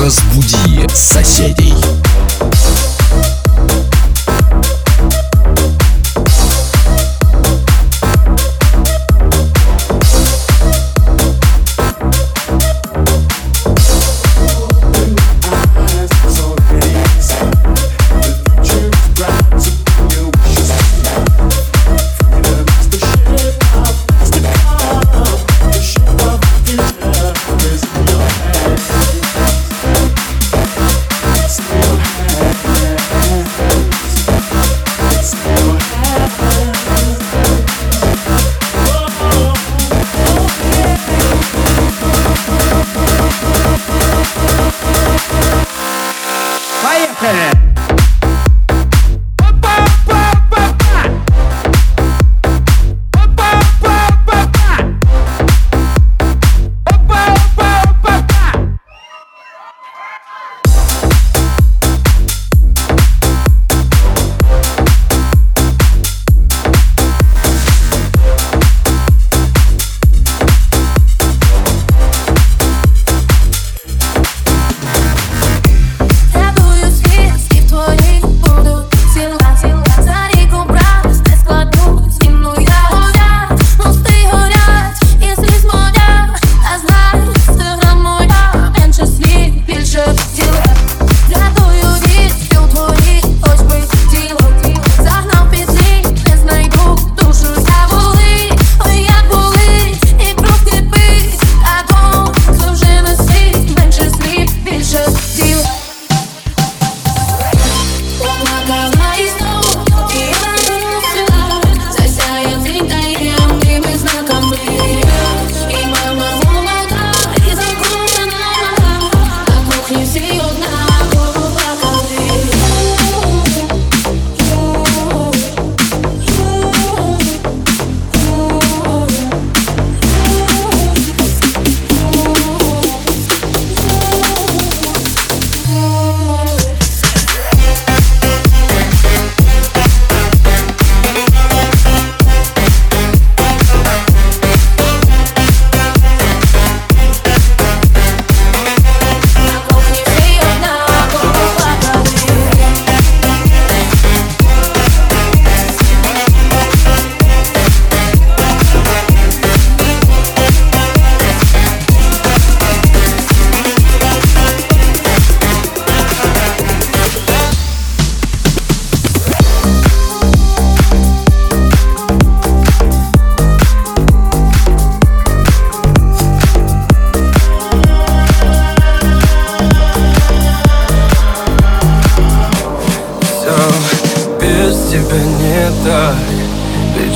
Разбуди соседей.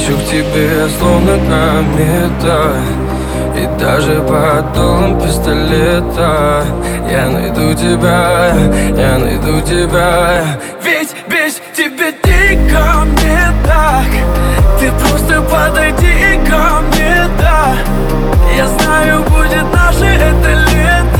Лечу к тебе, словно комета И даже под пистолета. Я найду тебя, я найду тебя. Ведь без тебя ты ко мне так. Ты просто подойди ко мне, да. Я знаю, будет наше это лето.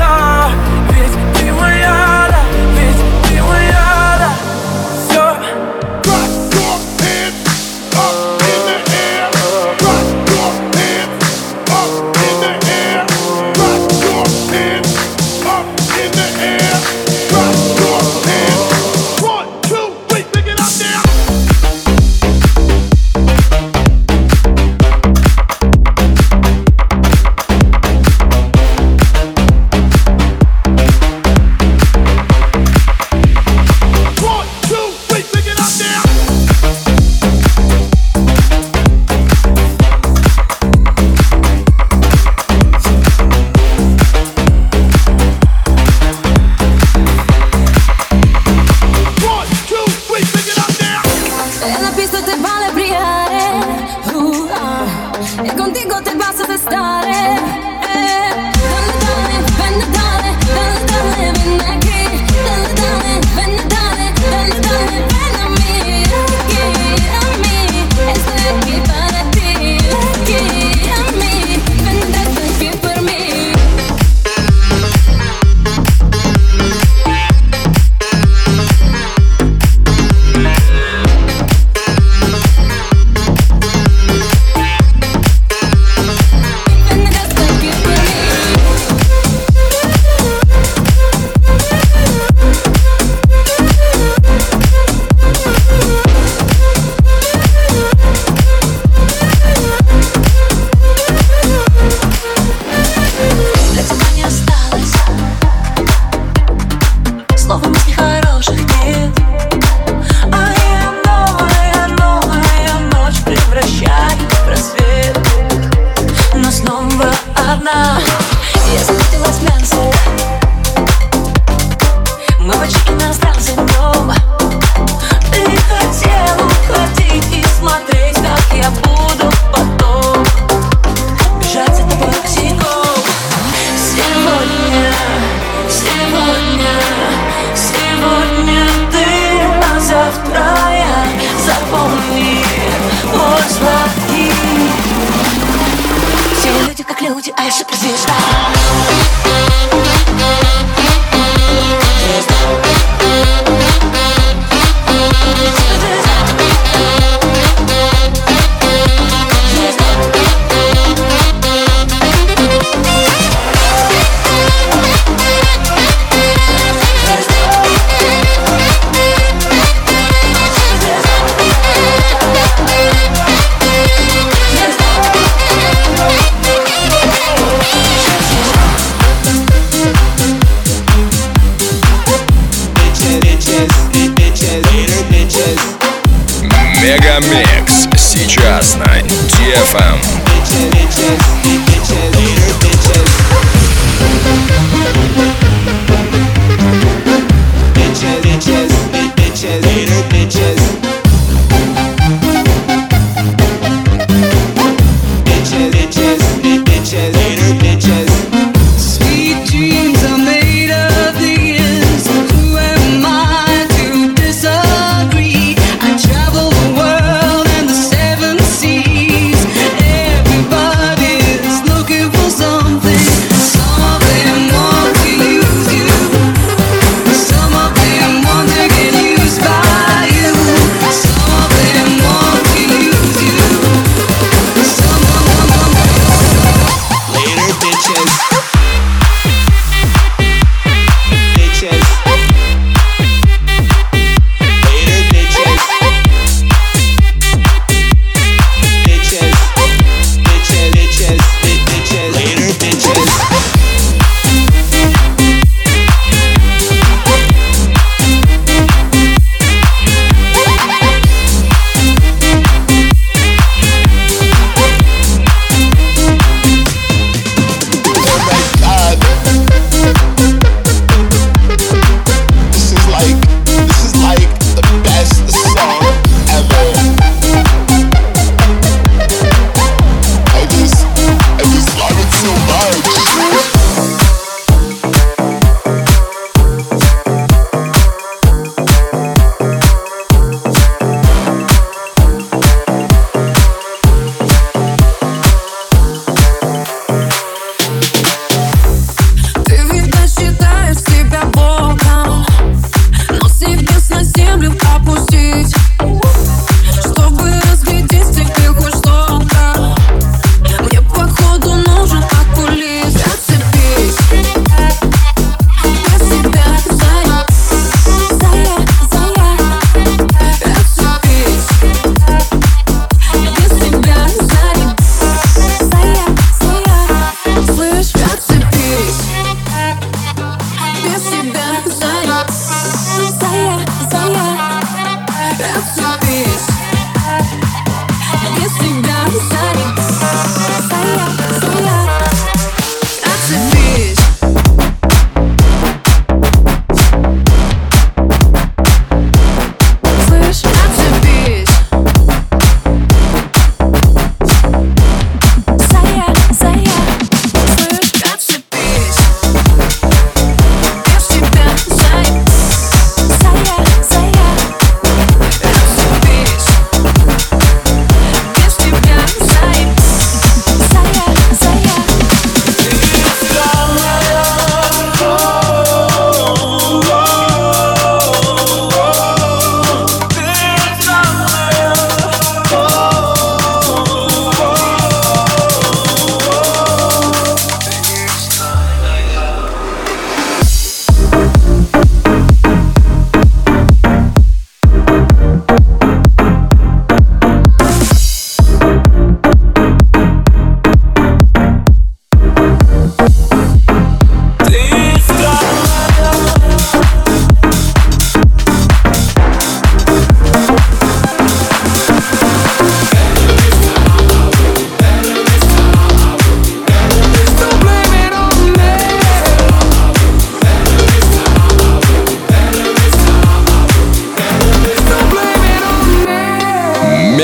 Мегамикс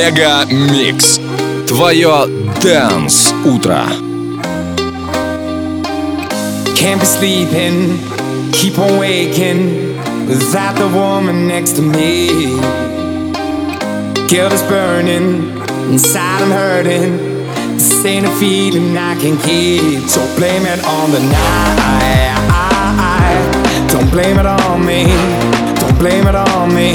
Мега Микс. Твое Дэнс Утро. Can't be sleeping, keep on waking without the woman next to me. Guilt is burning, inside I'm hurting. This ain't a feeling I can keep, so blame it on the night. Don't blame it on me, don't blame it on me.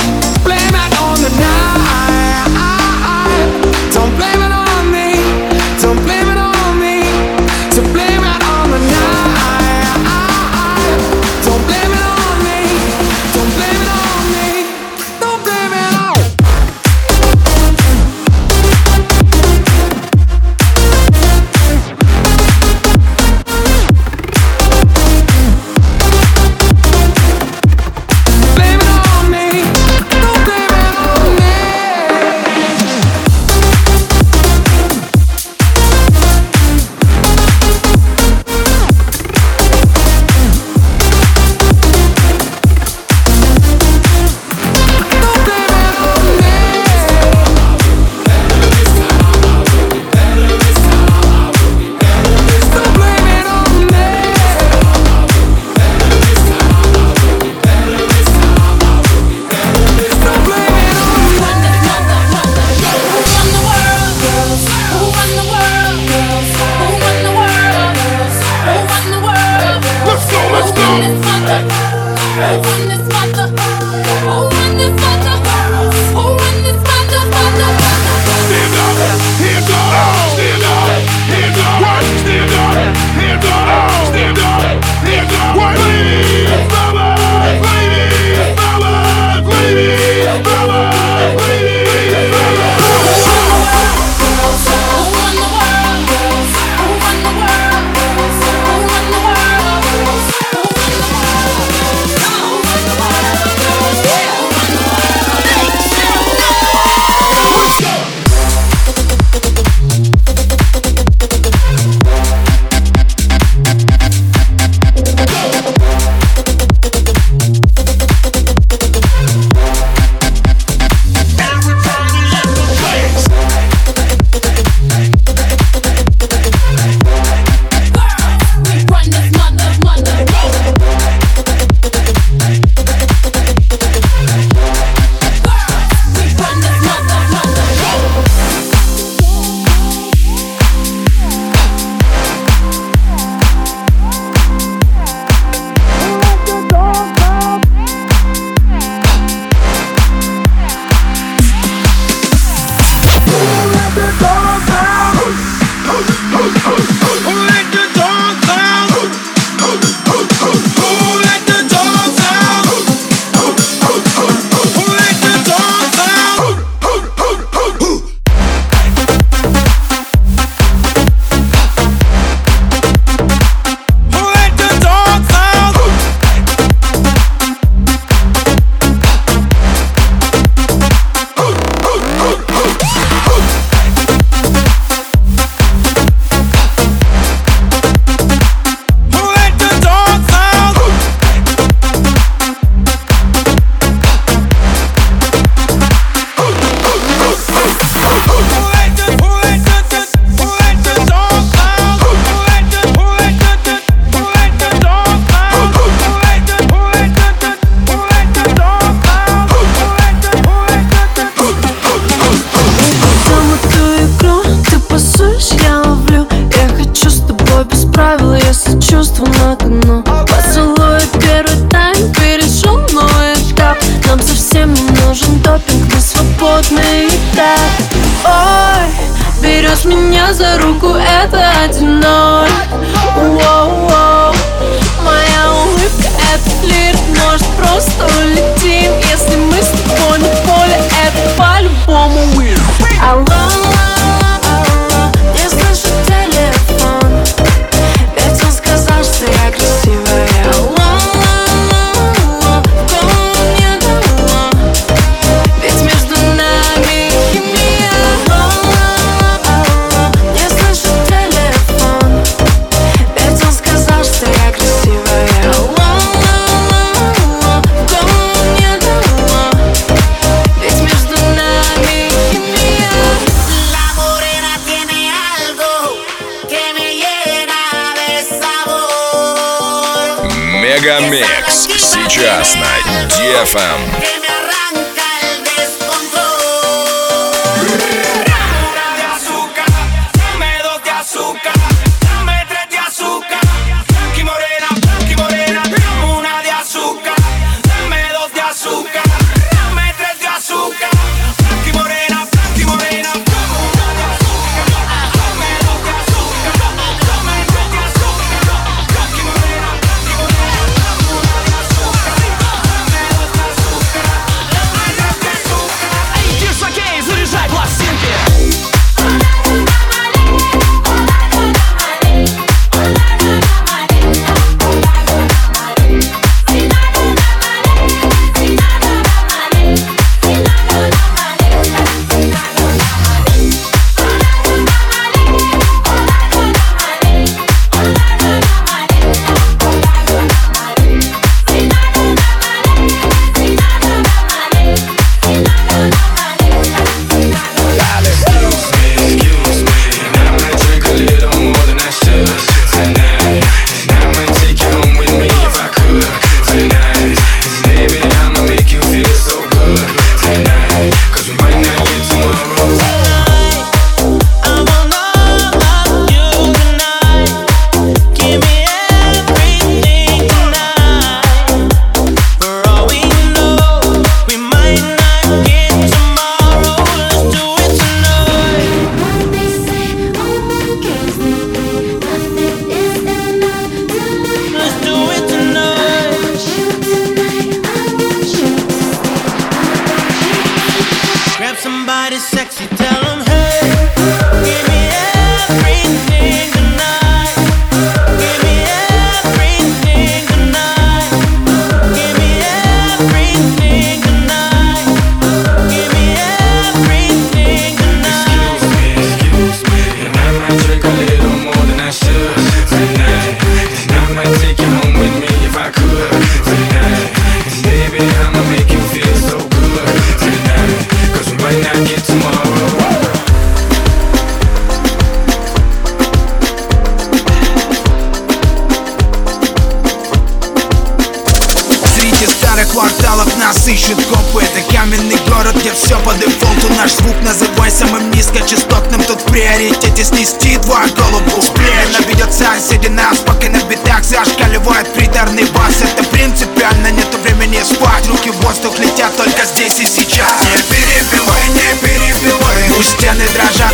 Мегамикс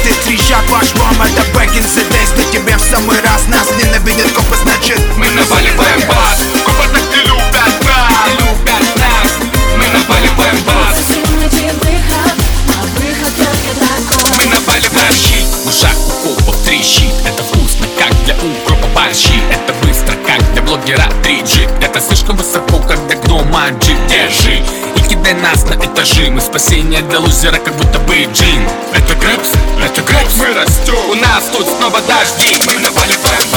Ты трещак ваш ром, это бэк инцидент Кто в самый раз. Нас ненавидит, копы режим И спасение для лузера, как будто бы джин. Это Крэпс, это Крэпс, мы растем У нас тут снова дожди, мы наваливаем